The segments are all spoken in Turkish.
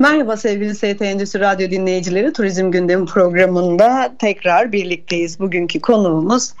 Merhaba sevgili ST Endüstri Radyo dinleyicileri. Turizm Gündemi programında tekrar birlikteyiz. Bugünkü konuğumuz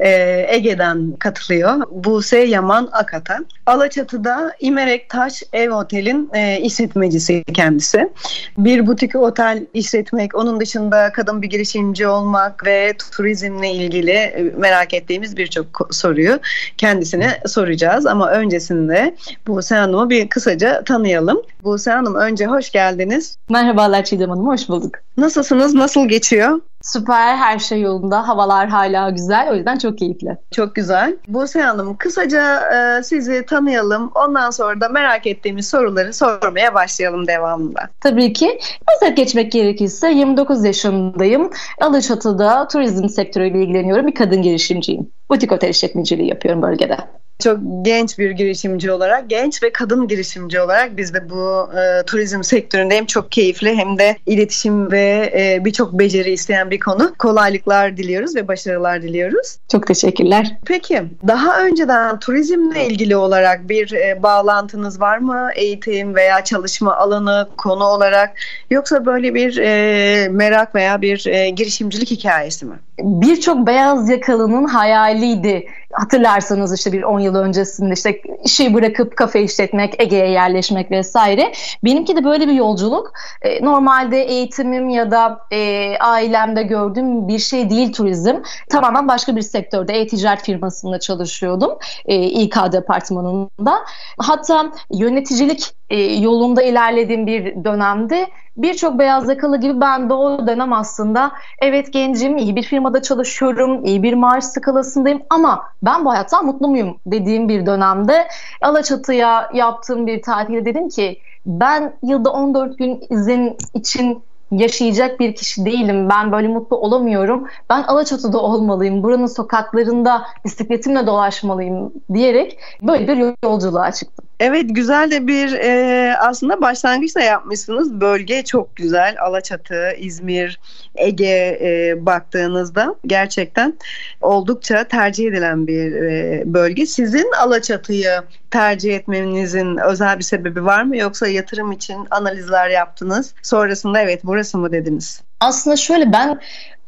e, Ege'den katılıyor. Buse Yaman Akatan. Alaçatı'da İmerek Taş Ev Otel'in e, işletmecisi kendisi. Bir butik otel işletmek, onun dışında kadın bir girişimci olmak ve turizmle ilgili e, merak ettiğimiz birçok soruyu kendisine soracağız. Ama öncesinde Buse Hanım'ı bir kısaca tanıyalım. Buse Hanım önce hoş geldiniz. Merhabalar Çiğdem Hanım, hoş bulduk. Nasılsınız, nasıl geçiyor? Süper, her şey yolunda. Havalar hala güzel, o yüzden çok keyifli. Çok güzel. Buse Hanım, kısaca e, sizi tanıyalım. Ondan sonra da merak ettiğimiz soruları sormaya başlayalım devamında. Tabii ki. Özet geçmek gerekirse 29 yaşındayım. Alaçatı'da turizm sektörüyle ilgileniyorum. Bir kadın girişimciyim. Butik otel işletmeciliği yapıyorum bölgede. Çok genç bir girişimci olarak, genç ve kadın girişimci olarak biz de bu e, turizm sektöründe hem çok keyifli hem de iletişim ve e, birçok beceri isteyen bir konu. Kolaylıklar diliyoruz ve başarılar diliyoruz. Çok teşekkürler. Peki, daha önceden turizmle ilgili olarak bir e, bağlantınız var mı? Eğitim veya çalışma alanı, konu olarak yoksa böyle bir e, merak veya bir e, girişimcilik hikayesi mi? Birçok beyaz yakalının hayaliydi. Hatırlarsanız işte bir 10 yıl öncesinde işte işi bırakıp kafe işletmek, Ege'ye yerleşmek vesaire. Benimki de böyle bir yolculuk. E, normalde eğitimim ya da e, ailemde gördüğüm bir şey değil turizm. Tamamen başka bir sektörde e-ticaret firmasında çalışıyordum. E, İK departmanında. Hatta yöneticilik e, yolunda ilerlediğim bir dönemde birçok beyaz yakalı gibi ben de o dönem aslında evet gencim, iyi bir firmada çalışıyorum, iyi bir maaş skalasındayım ama ben bu hayattan mutlu muyum dediğim bir dönemde Alaçatı'ya yaptığım bir tatilde dedim ki ben yılda 14 gün izin için yaşayacak bir kişi değilim. Ben böyle mutlu olamıyorum. Ben Alaçatı'da olmalıyım. Buranın sokaklarında bisikletimle dolaşmalıyım diyerek böyle bir yolculuğa çıktım. Evet güzel de bir e, aslında başlangıç da yapmışsınız. Bölge çok güzel. Alaçatı, İzmir, Ege e, baktığınızda gerçekten oldukça tercih edilen bir e, bölge. Sizin Alaçatı'yı tercih etmenizin özel bir sebebi var mı? Yoksa yatırım için analizler yaptınız. Sonrasında evet burası mı dediniz? Aslında şöyle ben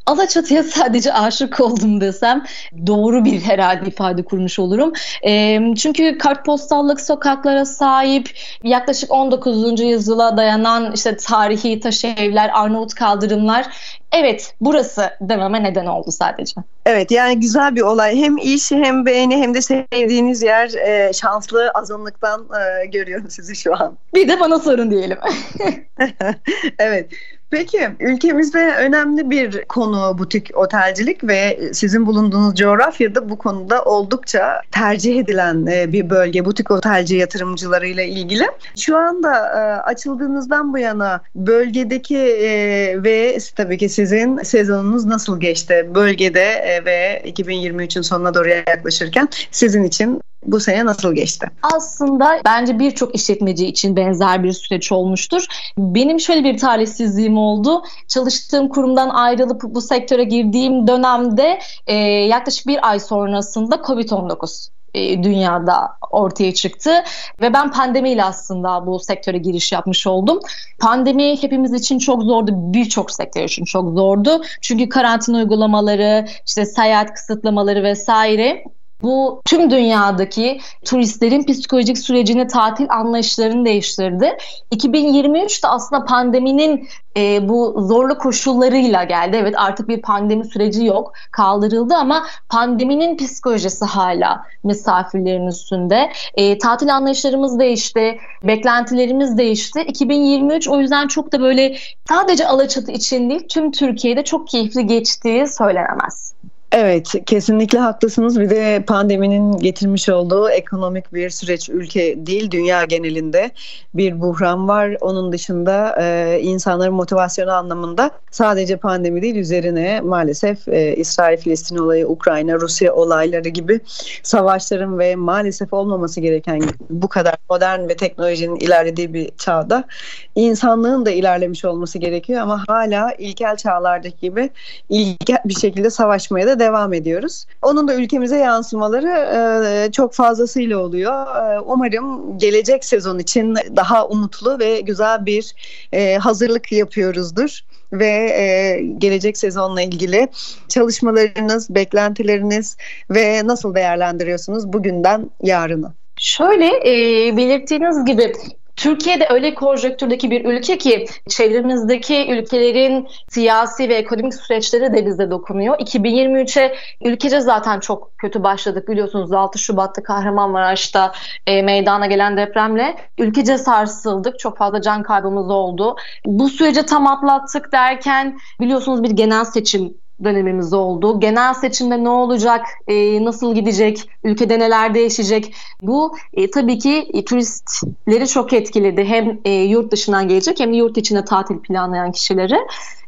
Alaçatı'ya sadece aşık oldum desem doğru bir herhalde ifade kurmuş olurum. E, çünkü kartpostallık sokaklara sahip yaklaşık 19. yüzyıla dayanan işte tarihi taş evler, Arnavut kaldırımlar Evet burası dememe neden oldu sadece. Evet yani güzel bir olay. Hem iş hem beğeni hem de sevdiğiniz yer e, şanslı azınlıktan e, görüyorum sizi şu an. Bir de bana sorun diyelim. evet. Peki ülkemizde önemli bir konu butik otelcilik ve sizin bulunduğunuz coğrafyada bu konuda oldukça tercih edilen e, bir bölge butik otelci yatırımcılarıyla ilgili. Şu anda e, açıldığınızdan bu yana bölgedeki e, ve tabii ki sizin sezonunuz nasıl geçti? Bölgede ve 2023'ün sonuna doğru yaklaşırken sizin için bu sene nasıl geçti? Aslında bence birçok işletmeci için benzer bir süreç olmuştur. Benim şöyle bir talihsizliğim oldu. Çalıştığım kurumdan ayrılıp bu sektöre girdiğim dönemde e, yaklaşık bir ay sonrasında Covid-19 e, dünyada ortaya çıktı ve ben pandemiyle aslında bu sektöre giriş yapmış oldum. Pandemi hepimiz için çok zordu, birçok sektör için çok zordu. Çünkü karantina uygulamaları, işte seyahat kısıtlamaları vesaire bu tüm dünyadaki turistlerin psikolojik sürecini, tatil anlayışlarını değiştirdi. 2023'te aslında pandeminin e, bu zorlu koşullarıyla geldi. Evet artık bir pandemi süreci yok, kaldırıldı ama pandeminin psikolojisi hala misafirlerin üstünde. E, tatil anlayışlarımız değişti, beklentilerimiz değişti. 2023 o yüzden çok da böyle sadece Alaçatı için değil, tüm Türkiye'de çok keyifli geçtiği söylenemez. Evet kesinlikle haklısınız. Bir de pandeminin getirmiş olduğu ekonomik bir süreç ülke değil dünya genelinde bir buhran var. Onun dışında e, insanların motivasyonu anlamında sadece pandemi değil üzerine maalesef e, İsrail-Filistin olayı, Ukrayna-Rusya olayları gibi savaşların ve maalesef olmaması gereken bu kadar modern ve teknolojinin ilerlediği bir çağda insanlığın da ilerlemiş olması gerekiyor ama hala ilkel çağlardaki gibi ilkel bir şekilde savaşmaya da devam ediyoruz. Onun da ülkemize yansımaları e, çok fazlasıyla oluyor. E, umarım gelecek sezon için daha umutlu ve güzel bir e, hazırlık yapıyoruzdur ve e, gelecek sezonla ilgili çalışmalarınız, beklentileriniz ve nasıl değerlendiriyorsunuz bugünden yarını? Şöyle e, belirttiğiniz gibi Türkiye'de öyle konjonktürdeki bir ülke ki çevremizdeki ülkelerin siyasi ve ekonomik süreçleri de bize dokunuyor. 2023'e ülkece zaten çok kötü başladık biliyorsunuz 6 Şubat'ta Kahramanmaraş'ta e, meydana gelen depremle ülkece sarsıldık. Çok fazla can kaybımız oldu. Bu süreci tam atlattık derken biliyorsunuz bir genel seçim dönemimiz oldu. Genel seçimde ne olacak, e, nasıl gidecek, ülkede neler değişecek? Bu e, tabii ki e, turistleri çok etkiledi. Hem e, yurt dışından gelecek hem de yurt içinde tatil planlayan kişileri.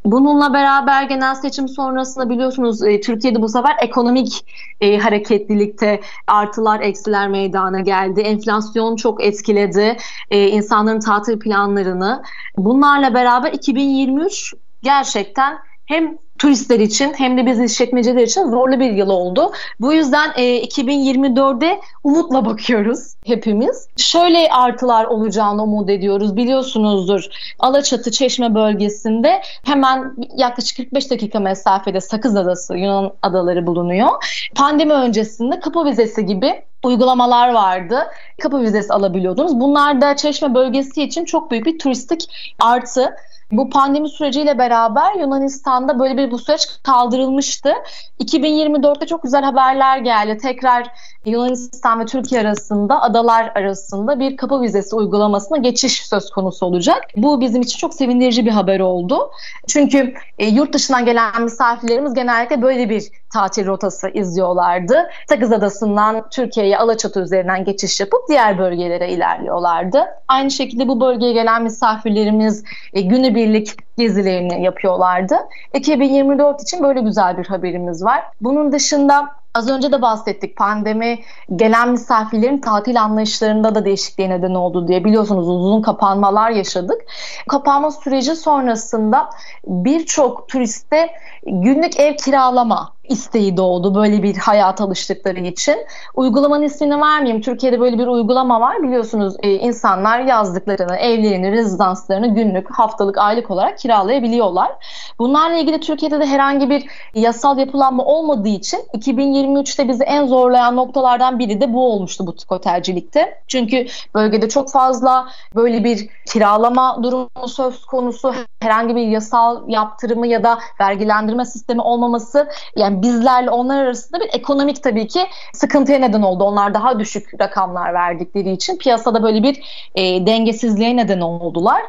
Bununla beraber genel seçim sonrasında biliyorsunuz e, Türkiye'de bu sefer ekonomik e, hareketlilikte artılar eksiler meydana geldi. Enflasyon çok etkiledi e, insanların tatil planlarını. Bunlarla beraber 2023 gerçekten hem turistler için hem de biz işletmeciler için zorlu bir yıl oldu. Bu yüzden e, 2024'de umutla bakıyoruz hepimiz. Şöyle artılar olacağını umut ediyoruz. Biliyorsunuzdur Alaçatı Çeşme bölgesinde hemen yaklaşık 45 dakika mesafede Sakız Adası Yunan adaları bulunuyor. Pandemi öncesinde kapı vizesi gibi uygulamalar vardı. Kapı vizesi alabiliyordunuz. Bunlar da Çeşme bölgesi için çok büyük bir turistik artı. Bu pandemi süreciyle beraber Yunanistan'da böyle bir bu süreç kaldırılmıştı. 2024'te çok güzel haberler geldi. Tekrar Yunanistan ve Türkiye arasında, adalar arasında bir kapı vizesi uygulamasına geçiş söz konusu olacak. Bu bizim için çok sevindirici bir haber oldu. Çünkü e, yurt dışından gelen misafirlerimiz genellikle böyle bir tatil rotası izliyorlardı. Sakız Adası'ndan Türkiye'ye Alaçatı üzerinden geçiş yapıp diğer bölgelere ilerliyorlardı. Aynı şekilde bu bölgeye gelen misafirlerimiz e, günübirlik gezilerini yapıyorlardı. 2024 için böyle güzel bir haberimiz var. Bunun dışında Az önce de bahsettik pandemi gelen misafirlerin tatil anlayışlarında da değişikliğe neden oldu diye biliyorsunuz uzun kapanmalar yaşadık. Kapanma süreci sonrasında birçok turiste günlük ev kiralama isteği doğdu böyle bir hayat alıştıkları için. Uygulamanın ismini vermeyeyim. Türkiye'de böyle bir uygulama var. Biliyorsunuz e, insanlar yazdıklarını, evlerini, rezidanslarını günlük, haftalık, aylık olarak kiralayabiliyorlar. Bunlarla ilgili Türkiye'de de herhangi bir yasal yapılanma olmadığı için 2023'te bizi en zorlayan noktalardan biri de bu olmuştu butik otelcilikte. Çünkü bölgede çok fazla böyle bir kiralama durumu söz konusu, herhangi bir yasal yaptırımı ya da vergilendirme sistemi olmaması yani bizlerle onlar arasında bir ekonomik tabii ki sıkıntıya neden oldu. Onlar daha düşük rakamlar verdikleri için piyasada böyle bir e, dengesizliğe neden oldular.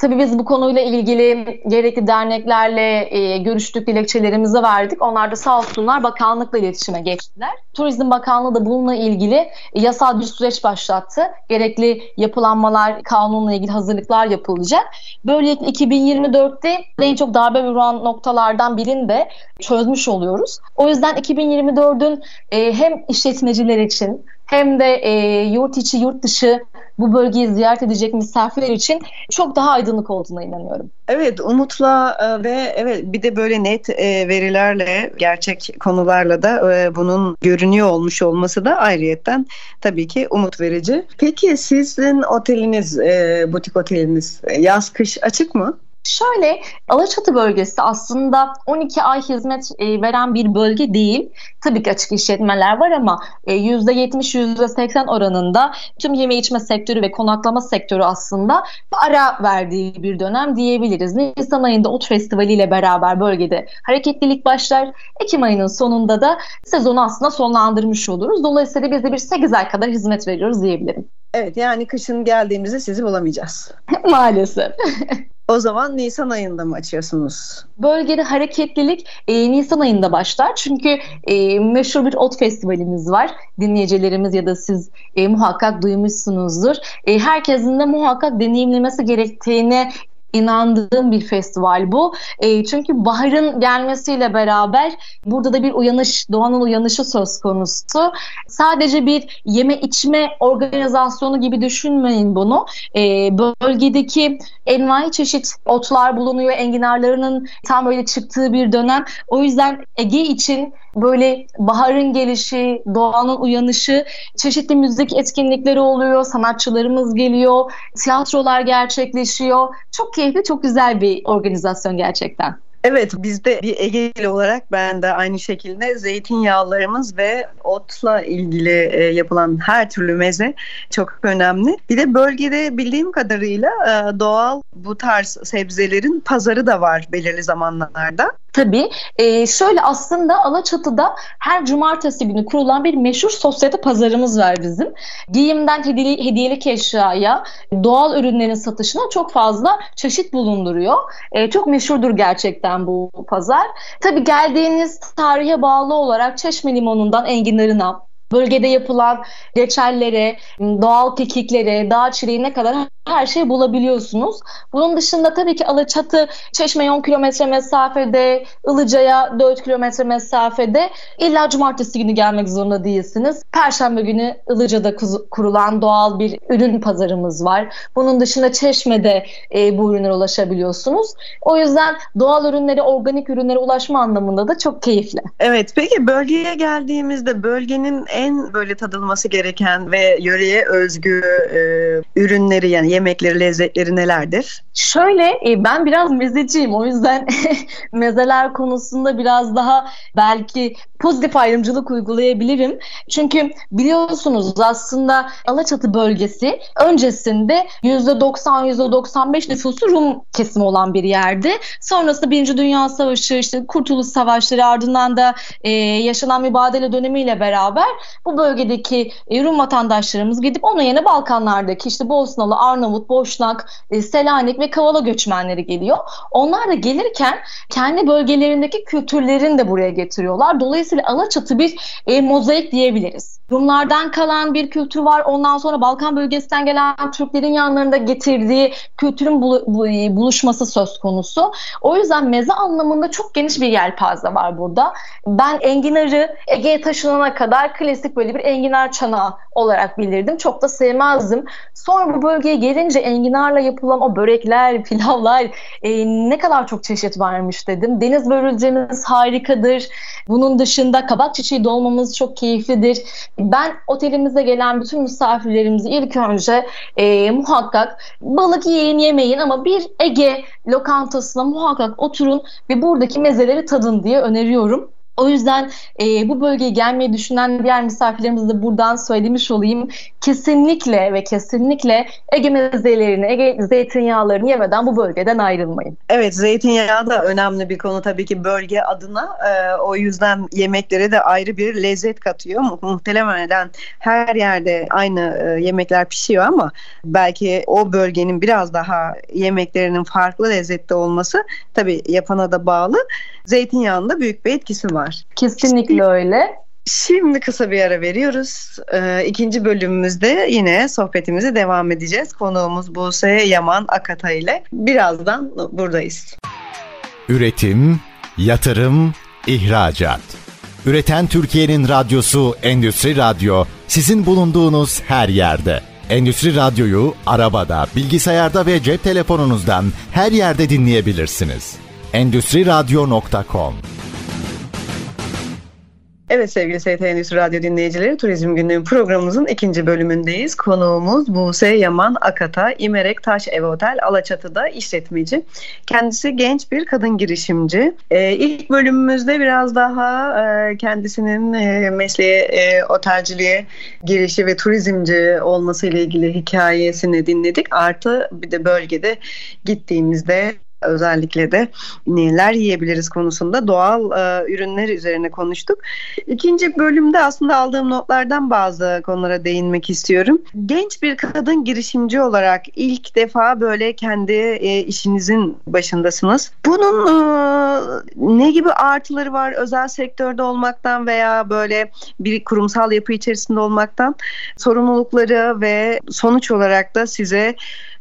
Tabii biz bu konuyla ilgili gerekli derneklerle e, görüştük, dilekçelerimizi verdik. Onlar da sağ olsunlar bakanlıkla iletişime geçtiler. Turizm Bakanlığı da bununla ilgili yasal bir süreç başlattı. Gerekli yapılanmalar, kanunla ilgili hazırlıklar yapılacak. Böylelikle 2024'te en çok darbe vuran noktalardan birini de çözmüş oluyoruz. O yüzden 2024'ün e, hem işletmeciler için hem de e, yurt içi yurt dışı bu bölgeyi ziyaret edecek misafirler için çok daha aydınlık olduğuna inanıyorum. Evet umutla e, ve evet bir de böyle net e, verilerle gerçek konularla da e, bunun görünüyor olmuş olması da ayrıyetten tabii ki umut verici. Peki sizin oteliniz, butik oteliniz yaz kış açık mı? Şöyle Alaçatı bölgesi aslında 12 ay hizmet e, veren bir bölge değil. Tabii ki açık işletmeler var ama e, %70-%80 oranında tüm yeme içme sektörü ve konaklama sektörü aslında ara verdiği bir dönem diyebiliriz. Nisan ayında Ot Festivali ile beraber bölgede hareketlilik başlar. Ekim ayının sonunda da sezonu aslında sonlandırmış oluruz. Dolayısıyla biz de bir 8 ay kadar hizmet veriyoruz diyebilirim. Evet yani kışın geldiğimizde sizi bulamayacağız. Maalesef. O zaman Nisan ayında mı açıyorsunuz? Bölgede hareketlilik e, Nisan ayında başlar. Çünkü e, meşhur bir ot festivalimiz var. Dinleyicilerimiz ya da siz e, muhakkak duymuşsunuzdur. E, herkesin de muhakkak deneyimlemesi gerektiğini inandığım bir festival bu. E, çünkü baharın gelmesiyle beraber burada da bir uyanış, doğanın uyanışı söz konusu. Sadece bir yeme içme organizasyonu gibi düşünmeyin bunu. E, bölgedeki envai çeşit otlar bulunuyor. Enginarlarının tam böyle çıktığı bir dönem. O yüzden Ege için böyle baharın gelişi, doğanın uyanışı, çeşitli müzik etkinlikleri oluyor, sanatçılarımız geliyor, tiyatrolar gerçekleşiyor. Çok keyifli, çok güzel bir organizasyon gerçekten. Evet bizde bir Ege'li olarak ben de aynı şekilde zeytinyağlarımız ve otla ilgili e, yapılan her türlü meze çok önemli. Bir de bölgede bildiğim kadarıyla e, doğal bu tarz sebzelerin pazarı da var belirli zamanlarda. Tabii. E, şöyle aslında Alaçatı'da her cumartesi günü kurulan bir meşhur sosyete pazarımız var bizim. Giyimden hediyeli, hediyelik eşyaya, doğal ürünlerin satışına çok fazla çeşit bulunduruyor. E, çok meşhurdur gerçekten bu pazar. Tabii geldiğiniz tarihe bağlı olarak Çeşme Limonu'ndan enginarına, bölgede yapılan reçellere, doğal kekiklere, dağ çileğine kadar her şeyi bulabiliyorsunuz. Bunun dışında tabii ki Alaçatı Çeşme 10 kilometre mesafede, Ilıca'ya 4 kilometre mesafede. İlla cumartesi günü gelmek zorunda değilsiniz. Perşembe günü Ilıca'da kurulan doğal bir ürün pazarımız var. Bunun dışında Çeşme'de e, bu ürünlere ulaşabiliyorsunuz. O yüzden doğal ürünlere, organik ürünlere ulaşma anlamında da çok keyifli. Evet peki bölgeye geldiğimizde bölgenin en böyle tadılması gereken ve yöreye özgü e, ürünleri yani yemekleri, lezzetleri nelerdir? Şöyle e, ben biraz mezeciyim o yüzden mezeler konusunda biraz daha belki pozitif ayrımcılık uygulayabilirim. Çünkü biliyorsunuz aslında Alaçatı bölgesi öncesinde %90 %95 nüfusu Rum kesimi olan bir yerdi. Sonrasında Birinci Dünya Savaşı, işte Kurtuluş Savaşları ardından da e, yaşanan mübadele dönemiyle beraber bu bölgedeki e, Rum vatandaşlarımız gidip onun yerine Balkanlardaki işte Bosnalı, Arnavut, Boşnak, e, Selanik ve Kavala göçmenleri geliyor. Onlar da gelirken kendi bölgelerindeki kültürlerini de buraya getiriyorlar. Dolayısıyla Alaçatı bir e, mozaik diyebiliriz. Rumlardan kalan bir kültür var. Ondan sonra Balkan bölgesinden gelen Türklerin yanlarında getirdiği kültürün buluşması söz konusu. O yüzden meze anlamında çok geniş bir yelpaze var burada. Ben enginarı Ege'ye taşınana kadar klasik böyle bir enginar çanağı olarak bilirdim. Çok da sevmezdim. Sonra bu bölgeye gelince enginarla yapılan o börekler, pilavlar e, ne kadar çok çeşit varmış dedim. Deniz börülcemiz harikadır. Bunun dışında kabak çiçeği dolmamız çok keyiflidir. Ben otelimize gelen bütün misafirlerimizi ilk önce e, muhakkak balık yiyin yemeyin ama bir Ege lokantasına muhakkak oturun ve buradaki mezeleri tadın diye öneriyorum. O yüzden e, bu bölgeye gelmeyi düşünen diğer misafirlerimize de buradan söylemiş olayım. Kesinlikle ve kesinlikle Ege mezelerini, Ege zeytinyağlarını yemeden bu bölgeden ayrılmayın. Evet zeytinyağı da önemli bir konu tabii ki bölge adına. E, o yüzden yemeklere de ayrı bir lezzet katıyor. Muhtemelen her yerde aynı e, yemekler pişiyor ama belki o bölgenin biraz daha yemeklerinin farklı lezzetli olması tabii yapana da bağlı. Zeytinyağında büyük bir etkisi var var. Kesinlikle öyle. Şimdi kısa bir ara veriyoruz. Ee, ikinci bölümümüzde yine sohbetimize devam edeceğiz. Konuğumuz Buse Yaman Akata ile. Birazdan buradayız. Üretim, yatırım, ihracat. Üreten Türkiye'nin radyosu Endüstri Radyo sizin bulunduğunuz her yerde. Endüstri Radyo'yu arabada, bilgisayarda ve cep telefonunuzdan her yerde dinleyebilirsiniz. Endüstri Radyo.com Evet sevgili ST Endüstri Radyo dinleyicileri Turizm Günlüğü programımızın ikinci bölümündeyiz. Konuğumuz Buse Yaman Akata, İmerek Taş Ev Otel Alaçatı'da işletmeci. Kendisi genç bir kadın girişimci. Ee, ilk bölümümüzde biraz daha e, kendisinin e, mesleğe, e, otelciliğe girişi ve turizmci olması ile ilgili hikayesini dinledik. Artı bir de bölgede gittiğimizde özellikle de neler yiyebiliriz konusunda doğal e, ürünler üzerine konuştuk. İkinci bölümde aslında aldığım notlardan bazı konulara değinmek istiyorum. Genç bir kadın girişimci olarak ilk defa böyle kendi e, işinizin başındasınız. Bunun e, ne gibi artıları var özel sektörde olmaktan veya böyle bir kurumsal yapı içerisinde olmaktan sorumlulukları ve sonuç olarak da size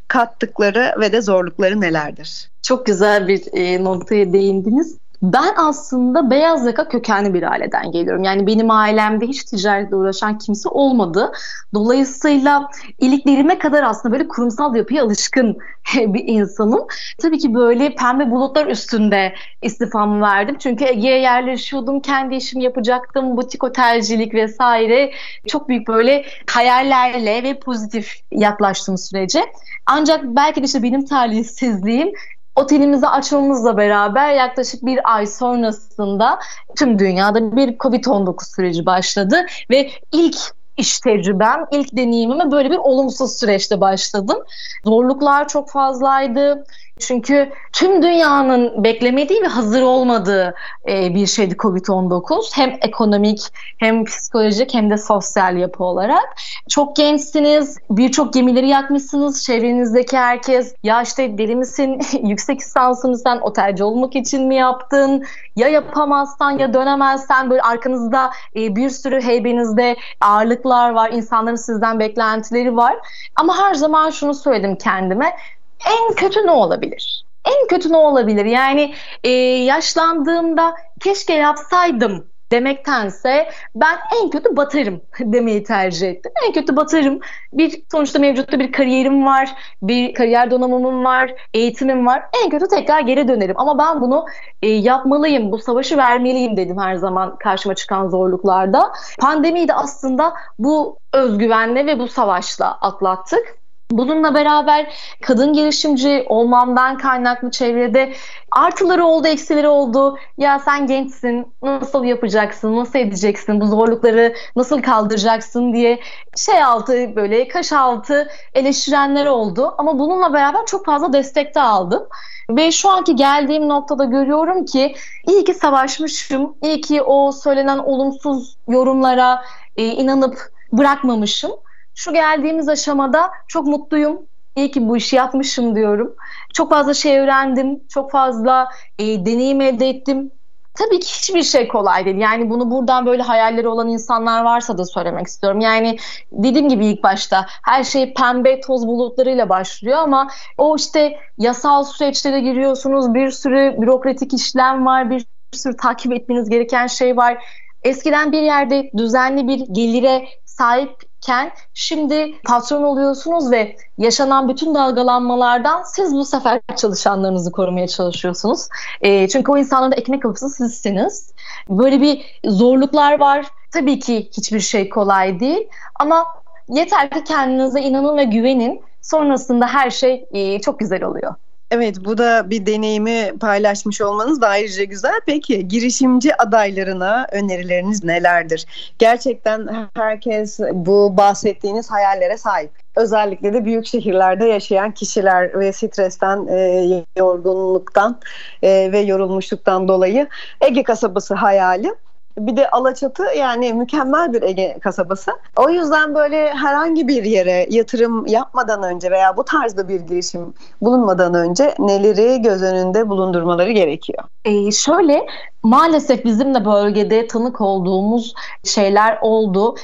kattıkları ve de zorlukları nelerdir? Çok güzel bir e, noktaya değindiniz. Ben aslında beyaz yaka kökenli bir aileden geliyorum. Yani benim ailemde hiç ticaretle uğraşan kimse olmadı. Dolayısıyla iliklerime kadar aslında böyle kurumsal yapıya alışkın bir insanım. Tabii ki böyle pembe bulutlar üstünde istifamı verdim. Çünkü Ege'ye yerleşiyordum, kendi işimi yapacaktım, butik otelcilik vesaire. Çok büyük böyle hayallerle ve pozitif yaklaştım sürece. Ancak belki de işte benim talihsizliğim Otelimizi açmamızla beraber yaklaşık bir ay sonrasında tüm dünyada bir Covid-19 süreci başladı ve ilk iş tecrübem, ilk deneyimime böyle bir olumsuz süreçte başladım. Zorluklar çok fazlaydı. Çünkü tüm dünyanın beklemediği ve hazır olmadığı e, bir şeydi Covid-19. Hem ekonomik hem psikolojik hem de sosyal yapı olarak. Çok gençsiniz, birçok gemileri yakmışsınız. Çevrenizdeki herkes ya işte deli misin, yüksek lisansını sen otelci olmak için mi yaptın? Ya yapamazsan ya dönemezsen böyle arkanızda e, bir sürü heybenizde ağırlıklar var, insanların sizden beklentileri var. Ama her zaman şunu söyledim kendime en kötü ne olabilir? En kötü ne olabilir? Yani e, yaşlandığımda keşke yapsaydım demektense ben en kötü batarım demeyi tercih ettim. En kötü batarım. Bir sonuçta mevcutta bir kariyerim var, bir kariyer donanımım var, eğitimim var. En kötü tekrar geri dönerim. Ama ben bunu e, yapmalıyım, bu savaşı vermeliyim dedim her zaman karşıma çıkan zorluklarda. Pandemiyi de aslında bu özgüvenle ve bu savaşla atlattık. Bununla beraber kadın girişimci olmamdan kaynaklı çevrede artıları oldu, eksileri oldu. Ya sen gençsin, nasıl yapacaksın, nasıl edeceksin, bu zorlukları nasıl kaldıracaksın diye şey altı böyle kaş altı eleştirenler oldu. Ama bununla beraber çok fazla destek de aldım. Ve şu anki geldiğim noktada görüyorum ki iyi ki savaşmışım, iyi ki o söylenen olumsuz yorumlara e, inanıp bırakmamışım şu geldiğimiz aşamada çok mutluyum. İyi ki bu işi yapmışım diyorum. Çok fazla şey öğrendim. Çok fazla e, deneyim elde ettim. Tabii ki hiçbir şey kolay değil. Yani bunu buradan böyle hayalleri olan insanlar varsa da söylemek istiyorum. Yani dediğim gibi ilk başta her şey pembe toz bulutlarıyla başlıyor ama o işte yasal süreçlere giriyorsunuz. Bir sürü bürokratik işlem var. Bir sürü takip etmeniz gereken şey var. Eskiden bir yerde düzenli bir gelire sahipken şimdi patron oluyorsunuz ve yaşanan bütün dalgalanmalardan siz bu sefer çalışanlarınızı korumaya çalışıyorsunuz. E, çünkü o insanların ekmek kapısı sizsiniz. Böyle bir zorluklar var. Tabii ki hiçbir şey kolay değil ama yeter ki kendinize inanın ve güvenin. Sonrasında her şey e, çok güzel oluyor. Evet bu da bir deneyimi paylaşmış olmanız da ayrıca güzel. Peki girişimci adaylarına önerileriniz nelerdir? Gerçekten herkes bu bahsettiğiniz hayallere sahip. Özellikle de büyük şehirlerde yaşayan kişiler ve stresten, e, yorgunluktan e, ve yorulmuşluktan dolayı Ege kasabası hayali bir de Alaçatı yani mükemmel bir Ege kasabası. O yüzden böyle herhangi bir yere yatırım yapmadan önce veya bu tarzda bir girişim bulunmadan önce neleri göz önünde bulundurmaları gerekiyor? Ee, şöyle maalesef bizim de bölgede tanık olduğumuz şeyler oldu.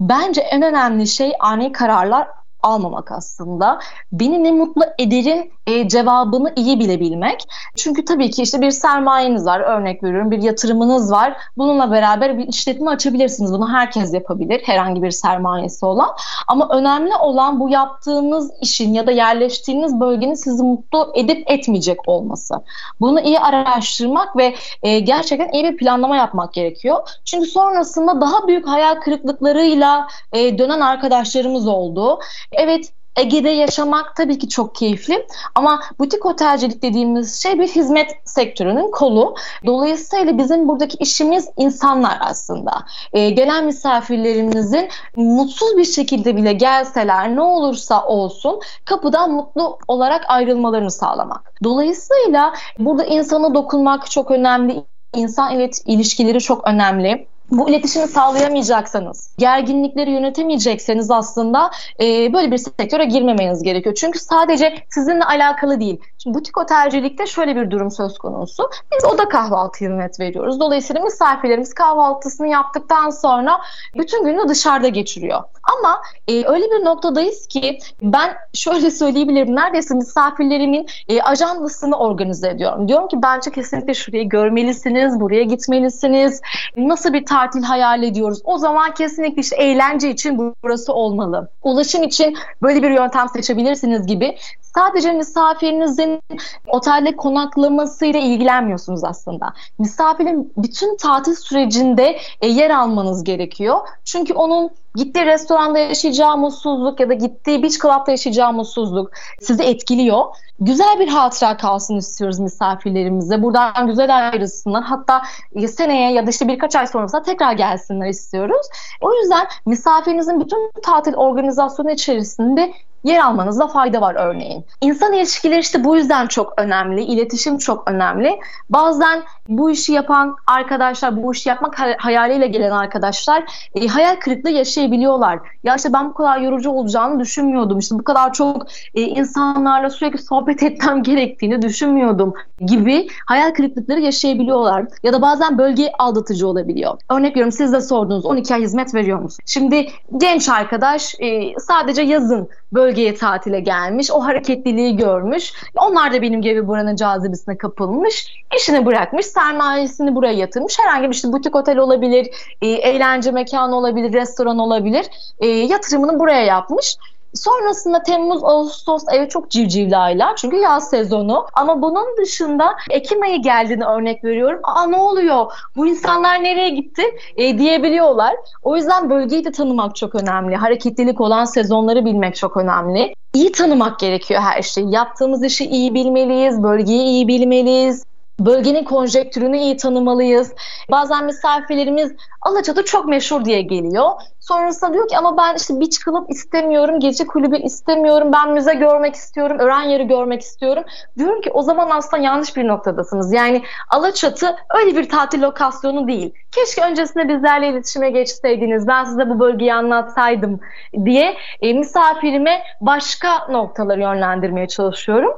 Bence en önemli şey ani kararlar almamak aslında. Beni ne mutlu ederin e, cevabını iyi bilebilmek. Çünkü tabii ki işte bir sermayeniz var, örnek veriyorum bir yatırımınız var. Bununla beraber bir işletme açabilirsiniz. Bunu herkes yapabilir, herhangi bir sermayesi olan. Ama önemli olan bu yaptığınız işin ya da yerleştiğiniz bölgenin sizi mutlu edip etmeyecek olması. Bunu iyi araştırmak ve e, gerçekten iyi bir planlama yapmak gerekiyor. Çünkü sonrasında daha büyük hayal kırıklıklarıyla e, dönen arkadaşlarımız oldu. Evet Ege'de yaşamak tabii ki çok keyifli ama butik otelcilik dediğimiz şey bir hizmet sektörünün kolu. Dolayısıyla bizim buradaki işimiz insanlar aslında. E, gelen misafirlerimizin mutsuz bir şekilde bile gelseler ne olursa olsun kapıdan mutlu olarak ayrılmalarını sağlamak. Dolayısıyla burada insana dokunmak çok önemli. İnsan evet ilişkileri çok önemli bu iletişimi sağlayamayacaksanız, gerginlikleri yönetemeyecekseniz aslında e, böyle bir sektöre girmemeniz gerekiyor. Çünkü sadece sizinle alakalı değil. Şimdi butik otelcilikte şöyle bir durum söz konusu. Biz oda kahvaltı hizmet veriyoruz. Dolayısıyla misafirlerimiz kahvaltısını yaptıktan sonra bütün günü dışarıda geçiriyor. Ama e, öyle bir noktadayız ki ben şöyle söyleyebilirim. Neredeyse misafirlerimin e, ajandasını organize ediyorum. Diyorum ki bence kesinlikle şurayı görmelisiniz, buraya gitmelisiniz. Nasıl bir tatil hayal ediyoruz? O zaman kesinlikle işte eğlence için burası olmalı. Ulaşım için böyle bir yöntem seçebilirsiniz gibi sadece misafirinizin otelde konaklamasıyla ilgilenmiyorsunuz aslında. Misafirin bütün tatil sürecinde e, yer almanız gerekiyor. Çünkü onun gittiği restoranda yaşayacağı mutsuzluk ya da gittiği beach club'da yaşayacağı mutsuzluk sizi etkiliyor. Güzel bir hatıra kalsın istiyoruz misafirlerimize. Buradan güzel ayrılsınlar. Hatta e, seneye ya da işte birkaç ay sonrasında tekrar gelsinler istiyoruz. O yüzden misafirinizin bütün tatil organizasyonu içerisinde yer almanızda fayda var örneğin. İnsan ilişkileri işte bu yüzden çok önemli. İletişim çok önemli. Bazen bu işi yapan arkadaşlar, bu işi yapmak hayaliyle gelen arkadaşlar e, hayal kırıklığı yaşayabiliyorlar. Ya işte ben bu kadar yorucu olacağını düşünmüyordum. İşte bu kadar çok e, insanlarla sürekli sohbet etmem gerektiğini düşünmüyordum gibi hayal kırıklıkları yaşayabiliyorlar. Ya da bazen bölge aldatıcı olabiliyor. Örnek veriyorum siz de sordunuz 12 ay hizmet veriyor musunuz? Şimdi genç arkadaş e, sadece yazın bölgeye tatile gelmiş. O hareketliliği görmüş. Onlar da benim gibi buranın cazibesine kapılmış. İşini bırakmış sermayesini buraya yatırmış. Herhangi bir işte butik otel olabilir, e, eğlence mekanı olabilir, restoran olabilir. E, yatırımını buraya yapmış. Sonrasında Temmuz, Ağustos evet çok civcivli aylar çünkü yaz sezonu. Ama bunun dışında Ekim ayı geldiğini örnek veriyorum. Aa ne oluyor? Bu insanlar nereye gitti? E, diyebiliyorlar. O yüzden bölgeyi de tanımak çok önemli. Hareketlilik olan sezonları bilmek çok önemli. İyi tanımak gerekiyor her şeyi. Yaptığımız işi iyi bilmeliyiz, bölgeyi iyi bilmeliyiz. Bölgenin konjektürünü iyi tanımalıyız. Bazen misafirlerimiz Alaçatı çok meşhur diye geliyor. Sonrasında diyor ki ama ben işte beach club istemiyorum, gece kulübü istemiyorum, ben müze görmek istiyorum, öğren yeri görmek istiyorum. Diyorum ki o zaman aslında yanlış bir noktadasınız. Yani Alaçatı öyle bir tatil lokasyonu değil. Keşke öncesinde bizlerle iletişime geçseydiniz, ben size bu bölgeyi anlatsaydım diye e, misafirime başka noktaları yönlendirmeye çalışıyorum.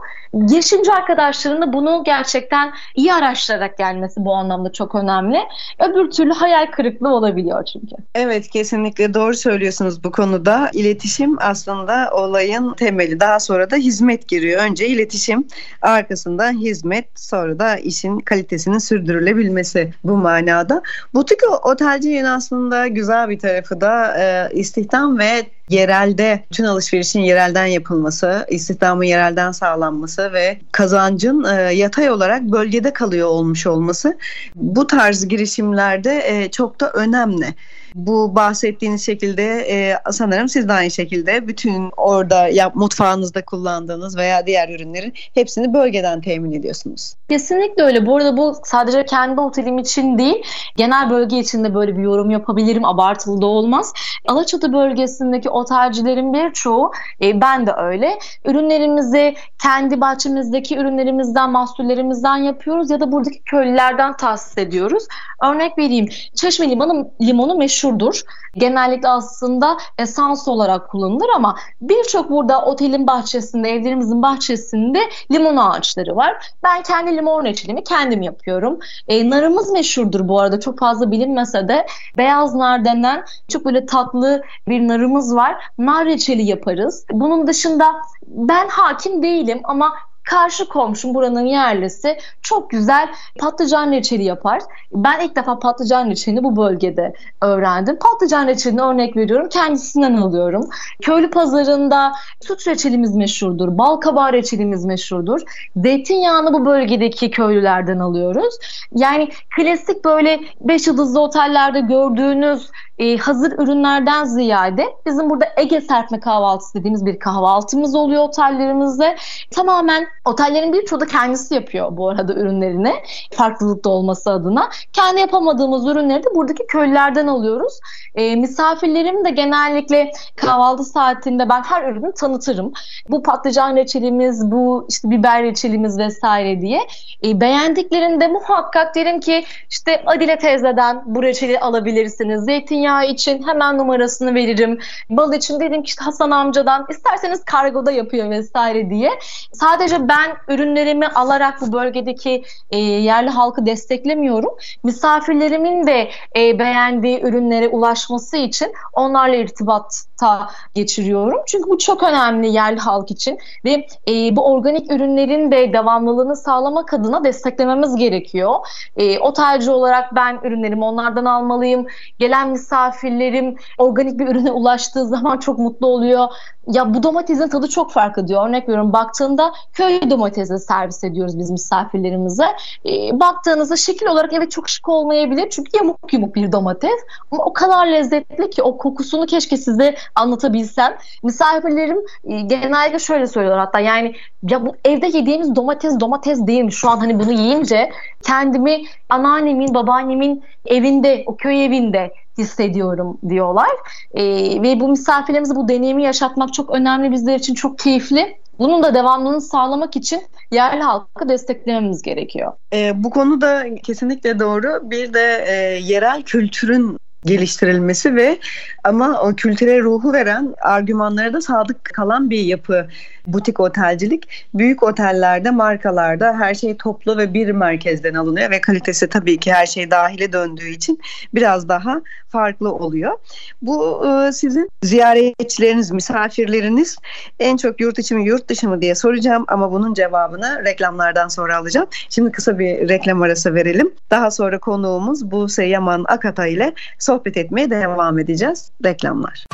Girişimci arkadaşların da bunu gerçekten iyi araştırarak gelmesi bu anlamda çok önemli. Öbür türlü hayal kırıklığı olabiliyor çünkü. Evet kesinlikle doğru söylüyorsunuz bu konuda. İletişim aslında olayın temeli. Daha sonra da hizmet giriyor. Önce iletişim, arkasında hizmet, sonra da işin kalitesinin sürdürülebilmesi bu manada. Butik otelciliğin aslında güzel bir tarafı da e, istihdam ve yerelde bütün alışverişin yerelden yapılması, istihdamın yerelden sağlanması ve kazancın e, yatay olarak bölgede kalıyor olmuş olması. Bu tarz girişimlerde e, çok da önemli bu bahsettiğiniz şekilde e, sanırım siz de aynı şekilde bütün orada yap, mutfağınızda kullandığınız veya diğer ürünlerin hepsini bölgeden temin ediyorsunuz. Kesinlikle öyle. Bu arada bu sadece kendi otelim için değil, genel bölge için de böyle bir yorum yapabilirim. Abartılı da olmaz. Alaçatı bölgesindeki otelcilerin birçoğu, e, ben de öyle. Ürünlerimizi kendi bahçemizdeki ürünlerimizden, mahsullerimizden yapıyoruz ya da buradaki köylülerden tahsis ediyoruz. Örnek vereyim. Çeşme limanı limonu meşhur meşhurdur. Genellikle aslında esans olarak kullanılır ama birçok burada otelin bahçesinde, evlerimizin bahçesinde limon ağaçları var. Ben kendi limon reçelimi kendim yapıyorum. E, narımız meşhurdur bu arada çok fazla bilinmese de beyaz nar denen çok böyle tatlı bir narımız var. Nar reçeli yaparız. Bunun dışında ben hakim değilim ama karşı komşum buranın yerlisi çok güzel patlıcan reçeli yapar. Ben ilk defa patlıcan reçelini bu bölgede öğrendim. Patlıcan reçelini örnek veriyorum kendisinden alıyorum. Köylü pazarında süt reçelimiz meşhurdur. Bal kabağı reçelimiz meşhurdur. Zeytinyağını bu bölgedeki köylülerden alıyoruz. Yani klasik böyle 5 yıldızlı otellerde gördüğünüz e, hazır ürünlerden ziyade bizim burada Ege serpme kahvaltısı dediğimiz bir kahvaltımız oluyor otellerimizde. Tamamen otellerin birçoğu da kendisi yapıyor bu arada ürünlerini farklılıkta olması adına. Kendi yapamadığımız ürünleri de buradaki köylülerden alıyoruz. E, misafirlerim de genellikle kahvaltı saatinde ben her ürünü tanıtırım. Bu patlıcan reçelimiz, bu işte biber reçelimiz vesaire diye. E, beğendiklerinde muhakkak derim ki işte Adile teyzeden bu reçeli alabilirsiniz. Zeytinyağı için hemen numarasını veririm. Bal için dedim ki işte Hasan amcadan isterseniz kargoda yapıyor vesaire diye. Sadece ben ürünlerimi alarak bu bölgedeki e, yerli halkı desteklemiyorum. Misafirlerimin de e, beğendiği ürünlere ulaşması için onlarla irtibatta geçiriyorum. Çünkü bu çok önemli yerli halk için ve e, bu organik ürünlerin de devamlılığını sağlamak adına desteklememiz gerekiyor. E, otelci olarak ben ürünlerimi onlardan almalıyım. Gelen misafirlerim organik bir ürüne ulaştığı zaman çok mutlu oluyor. Ya bu domatesin tadı çok farklı diyor. Örnek veriyorum baktığında köy domatesi servis ediyoruz biz misafirlerimize. E, baktığınızda şekil olarak evet çok şık olmayabilir. Çünkü yamuk yumuk bir domates. Ama o kadar lezzetli ki o kokusunu keşke size anlatabilsem. Misafirlerim e, genelde şöyle söylüyorlar hatta yani ya bu evde yediğimiz domates domates değil mi? Şu an hani bunu yiyince kendimi anneannemin, babaannemin evinde, o köy evinde hissediyorum diyorlar. E, ve bu misafirlerimize bu deneyimi yaşatmak çok önemli bizler için çok keyifli. Bunun da devamlılığını sağlamak için yerli halkı desteklememiz gerekiyor. E, bu konuda kesinlikle doğru. Bir de e, yerel kültürün geliştirilmesi ve ama o kültüre ruhu veren argümanlara da sadık kalan bir yapı butik otelcilik. Büyük otellerde, markalarda her şey toplu ve bir merkezden alınıyor ve kalitesi tabii ki her şey dahile döndüğü için biraz daha farklı oluyor. Bu e, sizin ziyaretçileriniz, misafirleriniz en çok yurt içi mi yurt dışı mı diye soracağım ama bunun cevabını reklamlardan sonra alacağım. Şimdi kısa bir reklam arası verelim. Daha sonra konuğumuz Buse Yaman Akata ile sohbet etmeye devam edeceğiz. Reklamlar.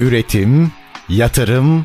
Üretim, yatırım,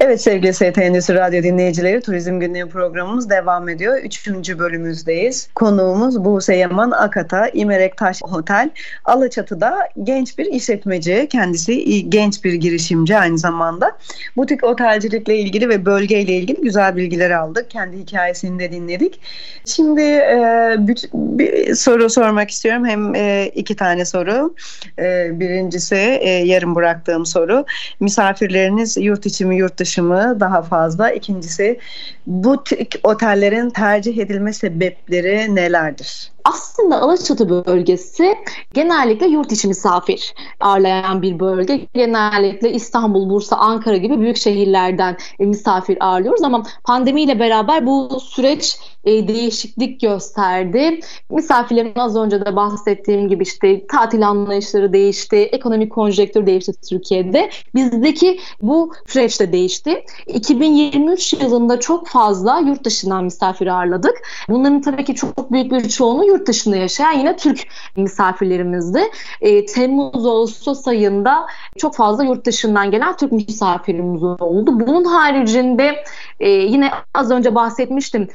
Evet sevgili ST Endüstri Radyo dinleyicileri Turizm Günlüğü programımız devam ediyor. Üçüncü bölümümüzdeyiz. Konuğumuz Buse Yaman Akata İmerek Taş Otel. Alaçatı'da genç bir işletmeci. Kendisi genç bir girişimci aynı zamanda. Butik otelcilikle ilgili ve bölgeyle ilgili güzel bilgiler aldık. Kendi hikayesini de dinledik. Şimdi e, bir, bir soru sormak istiyorum. Hem e, iki tane soru. E, birincisi e, yarım bıraktığım soru. Misafirleriniz yurt içi mi yurt dışı ulaşımı daha fazla. İkincisi bu otellerin tercih edilme sebepleri nelerdir? Aslında Alaçatı bölgesi genellikle yurt içi misafir ağırlayan bir bölge. Genellikle İstanbul, Bursa, Ankara gibi büyük şehirlerden misafir ağırlıyoruz ama pandemiyle beraber bu süreç e, değişiklik gösterdi. Misafirlerin az önce de bahsettiğim gibi işte tatil anlayışları değişti, ekonomik konjektür değişti Türkiye'de. Bizdeki bu süreç de değişti. 2023 yılında çok fazla yurt dışından misafir ağırladık. Bunların tabii ki çok büyük bir çoğunluğu yurt dışında yaşayan yine Türk misafirlerimizdi. E, Temmuz Ağustos ayında çok fazla yurt dışından gelen Türk misafirimiz oldu. Bunun haricinde e, yine az önce bahsetmiştim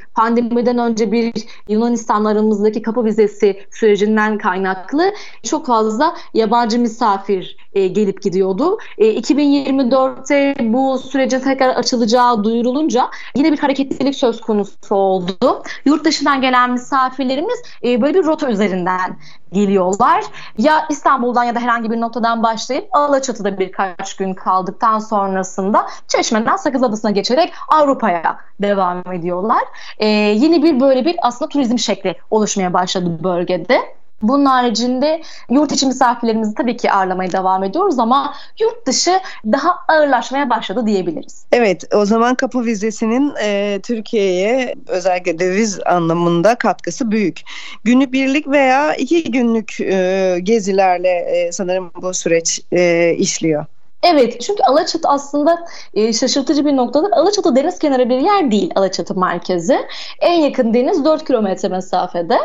pandemiden önce bir Yunanistan'la aramızdaki kapı vizesi sürecinden kaynaklı çok fazla yabancı misafir e, gelip gidiyordu. E, 2024'te bu sürecin tekrar açılacağı duyurulunca yine bir hareketlilik söz konusu oldu. Yurt dışından gelen misafirlerimiz e, böyle bir rota üzerinden geliyorlar. Ya İstanbul'dan ya da herhangi bir noktadan başlayıp Alaçatı'da birkaç gün kaldıktan sonrasında Çeşme'den Sakız Adası'na geçerek Avrupa'ya devam ediyorlar. Ee, yeni bir böyle bir aslında turizm şekli oluşmaya başladı bölgede. Bunun haricinde yurt içi misafirlerimizi tabii ki ağırlamaya devam ediyoruz ama yurt dışı daha ağırlaşmaya başladı diyebiliriz. Evet o zaman kapı vizesinin e, Türkiye'ye özellikle döviz anlamında katkısı büyük. Günlük birlik veya iki günlük e, gezilerle e, sanırım bu süreç e, işliyor. Evet çünkü Alaçatı aslında e, şaşırtıcı bir noktadır. Alaçatı deniz kenarı bir yer değil Alaçatı merkezi. En yakın deniz 4 kilometre mesafede.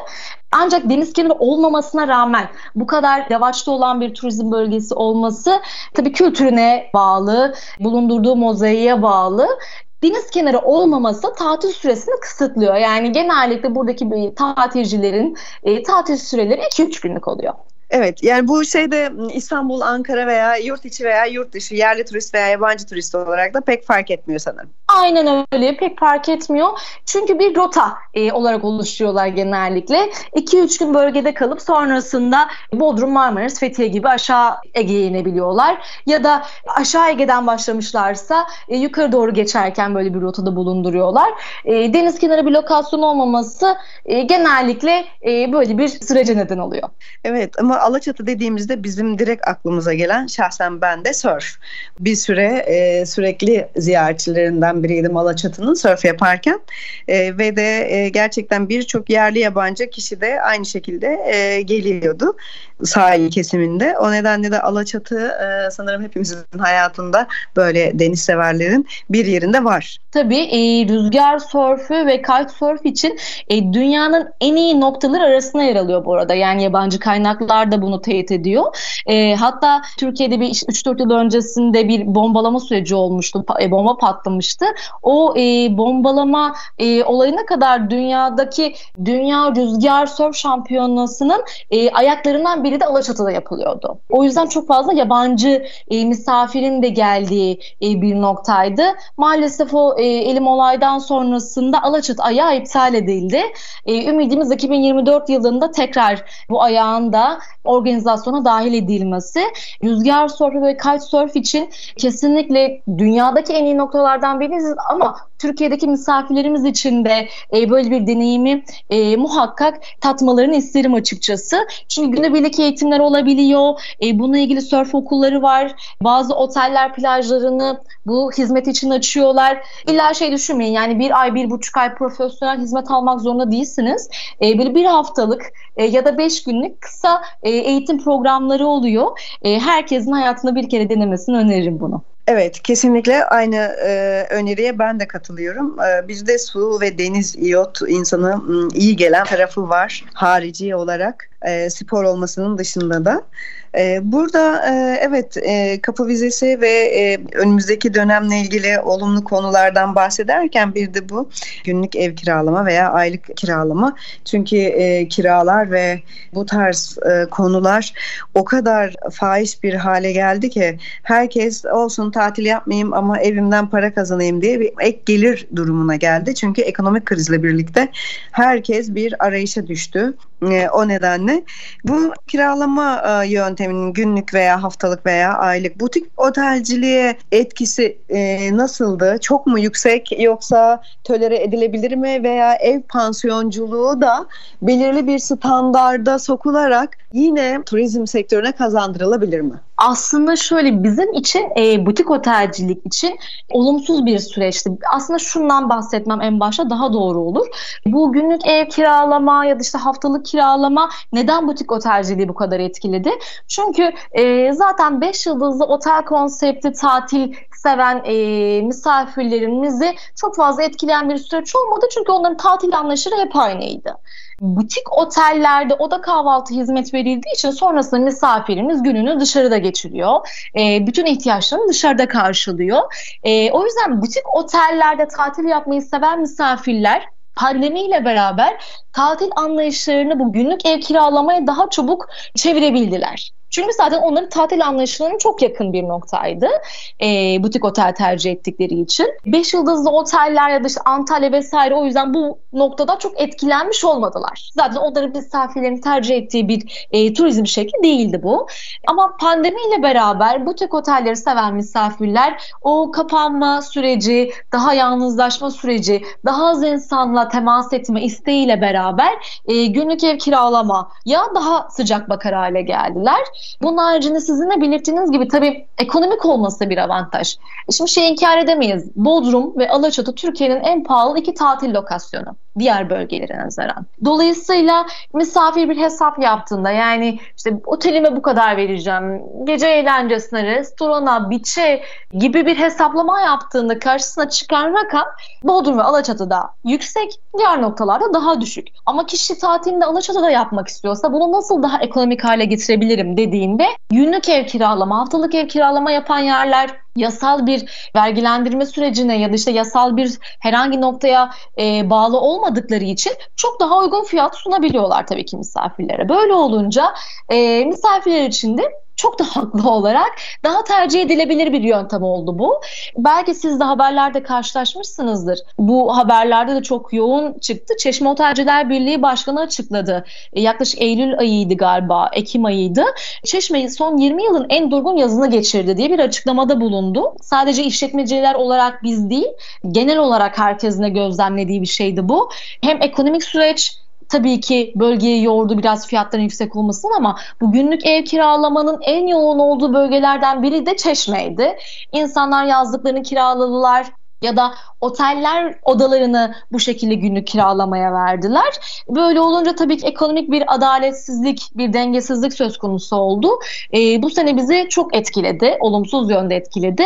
Ancak deniz kenarı olmamasına rağmen bu kadar yavaşta olan bir turizm bölgesi olması tabii kültürüne bağlı, bulundurduğu mozaiğe bağlı deniz kenarı olmaması tatil süresini kısıtlıyor. Yani genellikle buradaki tatilcilerin e, tatil süreleri 2-3 günlük oluyor. Evet yani bu şeyde İstanbul, Ankara veya yurt içi veya yurt dışı yerli turist veya yabancı turist olarak da pek fark etmiyor sanırım. Aynen öyle pek fark etmiyor. Çünkü bir rota e, olarak oluşturuyorlar genellikle. 2-3 gün bölgede kalıp sonrasında Bodrum, Marmaris, Fethiye gibi aşağı Ege'ye inebiliyorlar. Ya da aşağı Ege'den başlamışlarsa e, yukarı doğru geçerken böyle bir rotada bulunduruyorlar. E, deniz kenarı bir lokasyon olmaması e, genellikle e, böyle bir sürece neden oluyor. Evet ama Alaçatı dediğimizde bizim direkt aklımıza gelen şahsen ben de surf. Bir süre e, sürekli ziyaretçilerinden biriydim Alaçatı'nın surf yaparken e, ve de e, gerçekten birçok yerli yabancı kişi de aynı şekilde e, geliyordu sahil kesiminde. O nedenle de Alaçatı e, sanırım hepimizin hayatında böyle deniz severlerin bir yerinde var. Tabii e, rüzgar sörfü ve kitesurf için e, dünyanın en iyi noktaları arasında yer alıyor bu arada. Yani yabancı kaynaklar da bunu teyit ediyor. E, hatta Türkiye'de bir 3-4 yıl öncesinde bir bombalama süreci olmuştu. E, bomba patlamıştı. O e, bombalama e, olayına kadar dünyadaki Dünya Rüzgar Surf Şampiyonası'nın e, ayaklarından biri de Alaçatı'da yapılıyordu. O yüzden çok fazla yabancı e, misafirin de geldiği e, bir noktaydı. Maalesef o e, elim olaydan sonrasında Alaçatı ayağı iptal edildi. E, ümidimiz 2024 yılında tekrar bu ayağın da organizasyona dahil edilmesi. Rüzgar surf ve kitesurf için kesinlikle dünyadaki en iyi noktalardan birisi ama Türkiye'deki misafirlerimiz için de e, böyle bir deneyimi e, muhakkak tatmalarını isterim açıkçası. Çünkü günübirlik eğitimler olabiliyor. E, bununla ilgili surf okulları var. Bazı oteller plajlarını bu hizmet için açıyorlar. İlla şey düşünmeyin yani bir ay, bir buçuk ay profesyonel hizmet almak zorunda değilsiniz. E, böyle bir haftalık e, ya da beş günlük kısa e, eğitim programları oluyor. E, herkesin hayatında bir kere denemesini öneririm bunu. Evet kesinlikle aynı e, öneriye ben de katılıyorum. E, bizde su ve deniz iyot insanı iyi gelen tarafı var harici olarak e, spor olmasının dışında da. E, burada e, evet e, kapı vizesi ve e, önümüzdeki dönemle ilgili olumlu konulardan bahsederken bir de bu günlük ev kiralama veya aylık kiralama. Çünkü kiralar ve bu tarz konular o kadar fahiş bir hale geldi ki herkes olsun tatil yapmayayım ama evimden para kazanayım diye bir ek gelir durumuna geldi. Çünkü ekonomik krizle birlikte herkes bir arayışa düştü. O nedenle bu kiralama e, yönteminin günlük veya haftalık veya aylık butik otelciliğe etkisi e, nasıldı? Çok mu yüksek yoksa tölere edilebilir mi veya ev pansiyonculuğu da belirli bir standarda sokularak yine turizm sektörüne kazandırılabilir mi? Aslında şöyle bizim için e, butik otelcilik için olumsuz bir süreçti. Aslında şundan bahsetmem en başta daha doğru olur. Bu günlük ev kiralama ya da işte haftalık kiralama neden butik otelciliği bu kadar etkiledi? Çünkü e, zaten 5 yıldızlı otel konsepti tatil seven e, misafirlerimizi çok fazla etkileyen bir süreç olmadı. Çünkü onların tatil anlayışları hep aynıydı butik otellerde oda kahvaltı hizmet verildiği için sonrasında misafirimiz gününü dışarıda geçiriyor. E, bütün ihtiyaçlarını dışarıda karşılıyor. E, o yüzden butik otellerde tatil yapmayı seven misafirler pandemiyle beraber tatil anlayışlarını bu günlük ev kiralamaya daha çabuk çevirebildiler. Çünkü zaten onların tatil anlayışlarının çok yakın bir noktaydı. E, butik otel tercih ettikleri için. Beş yıldızlı oteller ya da işte Antalya vesaire o yüzden bu noktada çok etkilenmiş olmadılar. Zaten onların misafirlerini tercih ettiği bir e, turizm şekli değildi bu. Ama pandemiyle beraber butik otelleri seven misafirler o kapanma süreci, daha yalnızlaşma süreci, daha az insanla temas etme isteğiyle beraber e, günlük ev kiralama ya daha sıcak bakar hale geldiler. Bunun haricinde sizin de belirttiğiniz gibi tabii ekonomik olması bir avantaj. E, şimdi şey inkar edemeyiz. Bodrum ve Alaçatı Türkiye'nin en pahalı iki tatil lokasyonu diğer bölgelere nazaran. Dolayısıyla misafir bir hesap yaptığında yani işte otelime bu kadar vereceğim, gece eğlencesine, restorana, biçe gibi bir hesaplama yaptığında karşısına çıkan rakam Bodrum ve Alaçatı'da yüksek, diğer noktalarda daha düşük. Ama kişi tatilinde Alaçatı'da yapmak istiyorsa bunu nasıl daha ekonomik hale getirebilirim dediğinde günlük ev kiralama, haftalık ev kiralama yapan yerler yasal bir vergilendirme sürecine ya da işte yasal bir herhangi noktaya e, bağlı olmadıkları için çok daha uygun fiyat sunabiliyorlar tabii ki misafirlere. Böyle olunca e, misafirler için de çok da haklı olarak daha tercih edilebilir bir yöntem oldu bu. Belki siz de haberlerde karşılaşmışsınızdır. Bu haberlerde de çok yoğun çıktı. Çeşme Otelciler Birliği Başkanı açıkladı. E, yaklaşık Eylül ayıydı galiba, Ekim ayıydı. Çeşme son 20 yılın en durgun yazını geçirdi diye bir açıklamada bulundu. Sadece işletmeciler olarak biz değil, genel olarak herkesin gözlemlediği bir şeydi bu. Hem ekonomik süreç tabii ki bölgeyi yordu biraz fiyatların yüksek olmasın ama bu günlük ev kiralamanın en yoğun olduğu bölgelerden biri de Çeşme'ydi. İnsanlar yazlıklarını kiraladılar ya da oteller odalarını bu şekilde günlük kiralamaya verdiler. Böyle olunca tabii ki ekonomik bir adaletsizlik, bir dengesizlik söz konusu oldu. E, bu sene bizi çok etkiledi, olumsuz yönde etkiledi.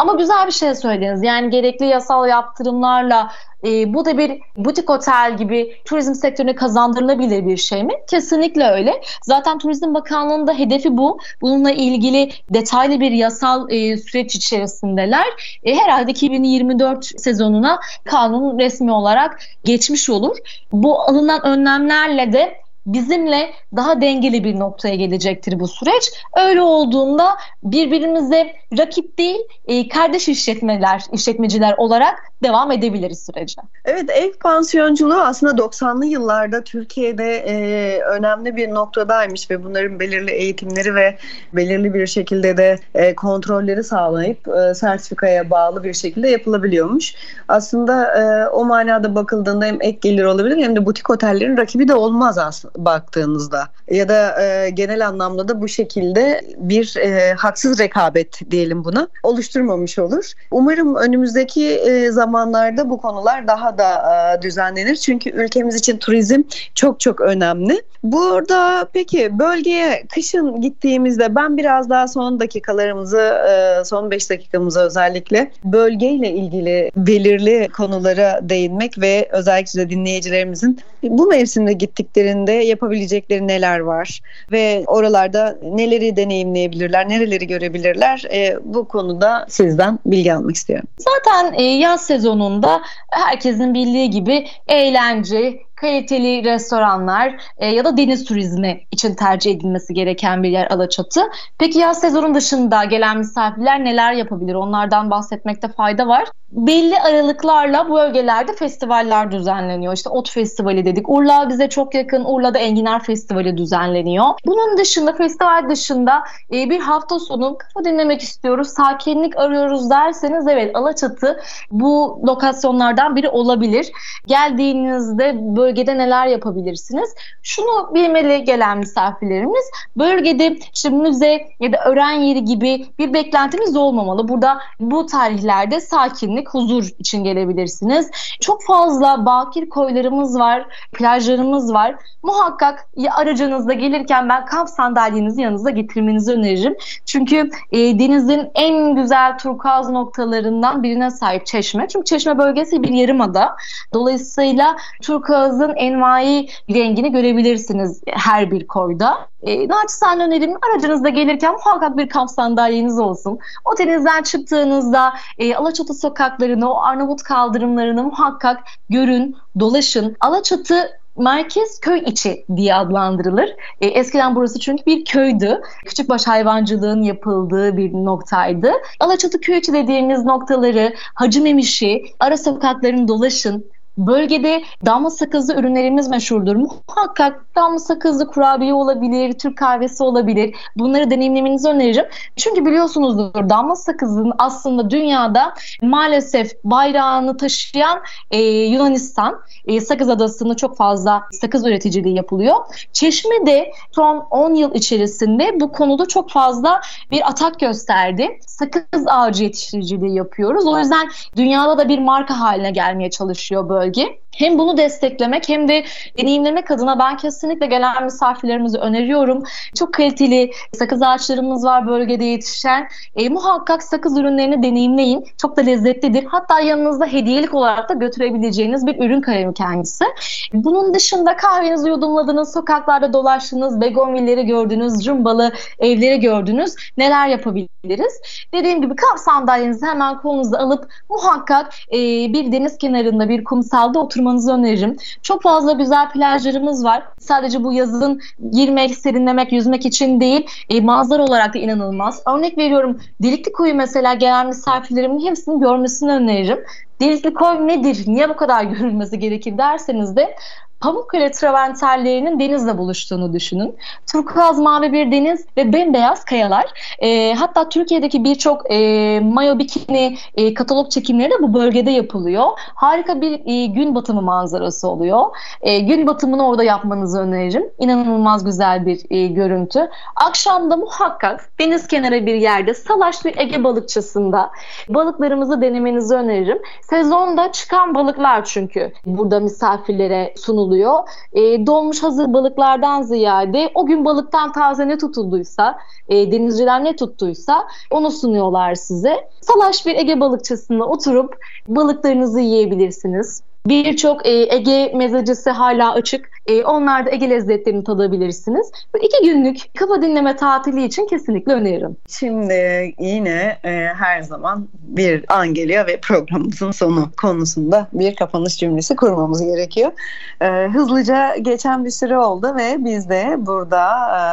Ama güzel bir şey söylediniz. Yani gerekli yasal yaptırımlarla e, bu da bir butik otel gibi turizm sektörüne kazandırılabilir bir şey mi? Kesinlikle öyle. Zaten Turizm Bakanlığı'nın da hedefi bu. Bununla ilgili detaylı bir yasal e, süreç içerisindeler. E, herhalde 2024 sezonuna kanun resmi olarak geçmiş olur. Bu alınan önlemlerle de bizimle daha dengeli bir noktaya gelecektir bu süreç. Öyle olduğunda birbirimize rakip değil e, kardeş işletmeler, işletmeciler olarak devam edebiliriz sürece. Evet ev pansiyonculuğu aslında 90'lı yıllarda Türkiye'de e, önemli bir noktadaymış ve bunların belirli eğitimleri ve belirli bir şekilde de e, kontrolleri sağlayıp e, sertifikaya bağlı bir şekilde yapılabiliyormuş. Aslında e, o manada bakıldığında hem ek gelir olabilir hem de butik otellerin rakibi de olmaz aslında baktığınızda. Ya da e, genel anlamda da bu şekilde bir e, haksız rekabet diyelim buna oluşturmamış olur. Umarım önümüzdeki e, zamanlarda bu konular daha da e, düzenlenir. Çünkü ülkemiz için turizm çok çok önemli. Burada peki bölgeye kışın gittiğimizde ben biraz daha son dakikalarımızı e, son 5 dakikamızı özellikle bölgeyle ilgili belirli konulara değinmek ve özellikle dinleyicilerimizin bu mevsimde gittiklerinde yapabilecekleri neler var ve oralarda neleri deneyimleyebilirler, nereleri görebilirler e, bu konuda sizden bilgi almak istiyorum. Zaten e, yaz sezonunda herkesin bildiği gibi eğlence, kaliteli restoranlar e, ya da deniz turizmi için tercih edilmesi gereken bir yer Alaçatı. Peki yaz sezonun dışında gelen misafirler neler yapabilir? Onlardan bahsetmekte fayda var. Belli aralıklarla bu bölgelerde festivaller düzenleniyor. İşte Ot Festivali dedik. Urla bize çok yakın. Urla'da Enginar Festivali düzenleniyor. Bunun dışında festival dışında e, bir hafta sonu kafa dinlemek istiyoruz, sakinlik arıyoruz derseniz evet Alaçatı bu lokasyonlardan biri olabilir. Geldiğinizde böyle bölgede neler yapabilirsiniz? Şunu bilmeli gelen misafirlerimiz bölgede işte müze ya da öğren yeri gibi bir beklentimiz olmamalı. Burada bu tarihlerde sakinlik, huzur için gelebilirsiniz. Çok fazla bakir koylarımız var, plajlarımız var. Muhakkak aracınızda gelirken ben kamp sandalyenizi yanınıza getirmenizi öneririm. Çünkü e, denizin en güzel turkuaz noktalarından birine sahip Çeşme. Çünkü Çeşme bölgesi bir yarımada. Dolayısıyla turkuaz beyazın envai rengini görebilirsiniz her bir koyda. E, naçizane önerim aracınızda gelirken muhakkak bir kamp sandalyeniz olsun. Otelinizden çıktığınızda e, Alaçatı sokaklarını, o Arnavut kaldırımlarını muhakkak görün, dolaşın. Alaçatı merkez köy içi diye adlandırılır. E, eskiden burası çünkü bir köydü. Küçükbaş hayvancılığın yapıldığı bir noktaydı. Alaçatı köy içi dediğimiz noktaları Hacı Memişi, ara sokaklarını dolaşın, Bölgede damla sakızlı ürünlerimiz meşhurdur. Muhakkak damla sakızlı kurabiye olabilir, Türk kahvesi olabilir. Bunları deneyimlemenizi öneririm. Çünkü biliyorsunuzdur damla sakızın aslında dünyada maalesef bayrağını taşıyan e, Yunanistan. E, Sakız Adası'nda çok fazla sakız üreticiliği yapılıyor. Çeşme'de son 10 yıl içerisinde bu konuda çok fazla bir atak gösterdi. Sakız ağacı yetiştiriciliği yapıyoruz. O yüzden dünyada da bir marka haline gelmeye çalışıyor bölge bölge. Hem bunu desteklemek hem de deneyimlemek adına ben kesinlikle gelen misafirlerimizi öneriyorum. Çok kaliteli sakız ağaçlarımız var bölgede yetişen. E, muhakkak sakız ürünlerini deneyimleyin. Çok da lezzetlidir. Hatta yanınızda hediyelik olarak da götürebileceğiniz bir ürün kalemi kendisi. Bunun dışında kahvenizi yudumladınız, sokaklarda dolaştınız, begonvilleri gördünüz, cumbalı evleri gördünüz. Neler yapabiliriz? Dediğim gibi kamp sandalyenizi hemen kolunuza alıp muhakkak e, bir deniz kenarında, bir kumsalda oturmanızı öneririm. Çok fazla güzel plajlarımız var. Sadece bu yazın girmek, serinlemek, yüzmek için değil, e, manzara olarak da inanılmaz. Örnek veriyorum, Delikli Koyu mesela gelen misafirlerimin hepsini görmesini öneririm. Delikli Koy nedir, niye bu kadar görülmesi gerekir derseniz de Pamukkale traventerlerinin denizle buluştuğunu düşünün. Turkuaz mavi bir deniz ve bembeyaz kayalar. E, hatta Türkiye'deki birçok e, mayo bikini e, katalog çekimleri de bu bölgede yapılıyor. Harika bir e, gün batımı manzarası oluyor. E, gün batımını orada yapmanızı öneririm. İnanılmaz güzel bir e, görüntü. Akşamda muhakkak deniz kenarı bir yerde salaş bir Ege balıkçısında balıklarımızı denemenizi öneririm. Sezonda çıkan balıklar çünkü burada misafirlere sunuluyor oluyor. E, dolmuş hazır balıklardan ziyade o gün balıktan taze ne tutulduysa, e, denizciler ne tuttuysa onu sunuyorlar size. Salaş bir Ege balıkçısına oturup balıklarınızı yiyebilirsiniz. Birçok e, Ege mezecisi hala açık. E, onlarda Ege lezzetlerini tadabilirsiniz. Bu iki günlük kafa dinleme tatili için kesinlikle öneririm. Şimdi yine e, her zaman bir an geliyor ve programımızın sonu konusunda bir kapanış cümlesi kurmamız gerekiyor. E, hızlıca geçen bir süre oldu ve biz de burada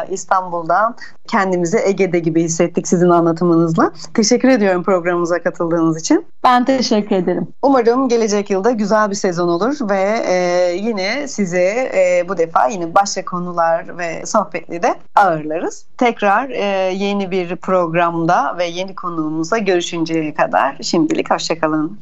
e, İstanbul'dan kendimizi Ege'de gibi hissettik sizin anlatımınızla. Teşekkür ediyorum programımıza katıldığınız için. Ben teşekkür ederim. Umarım gelecek yılda güzel bir sezon olur ve e, yine sizi e, bu defa yine başka konular ve sohbetli de ağırlarız. Tekrar e, yeni bir programda ve yeni konuğumuzla görüşünceye kadar şimdilik hoşçakalın.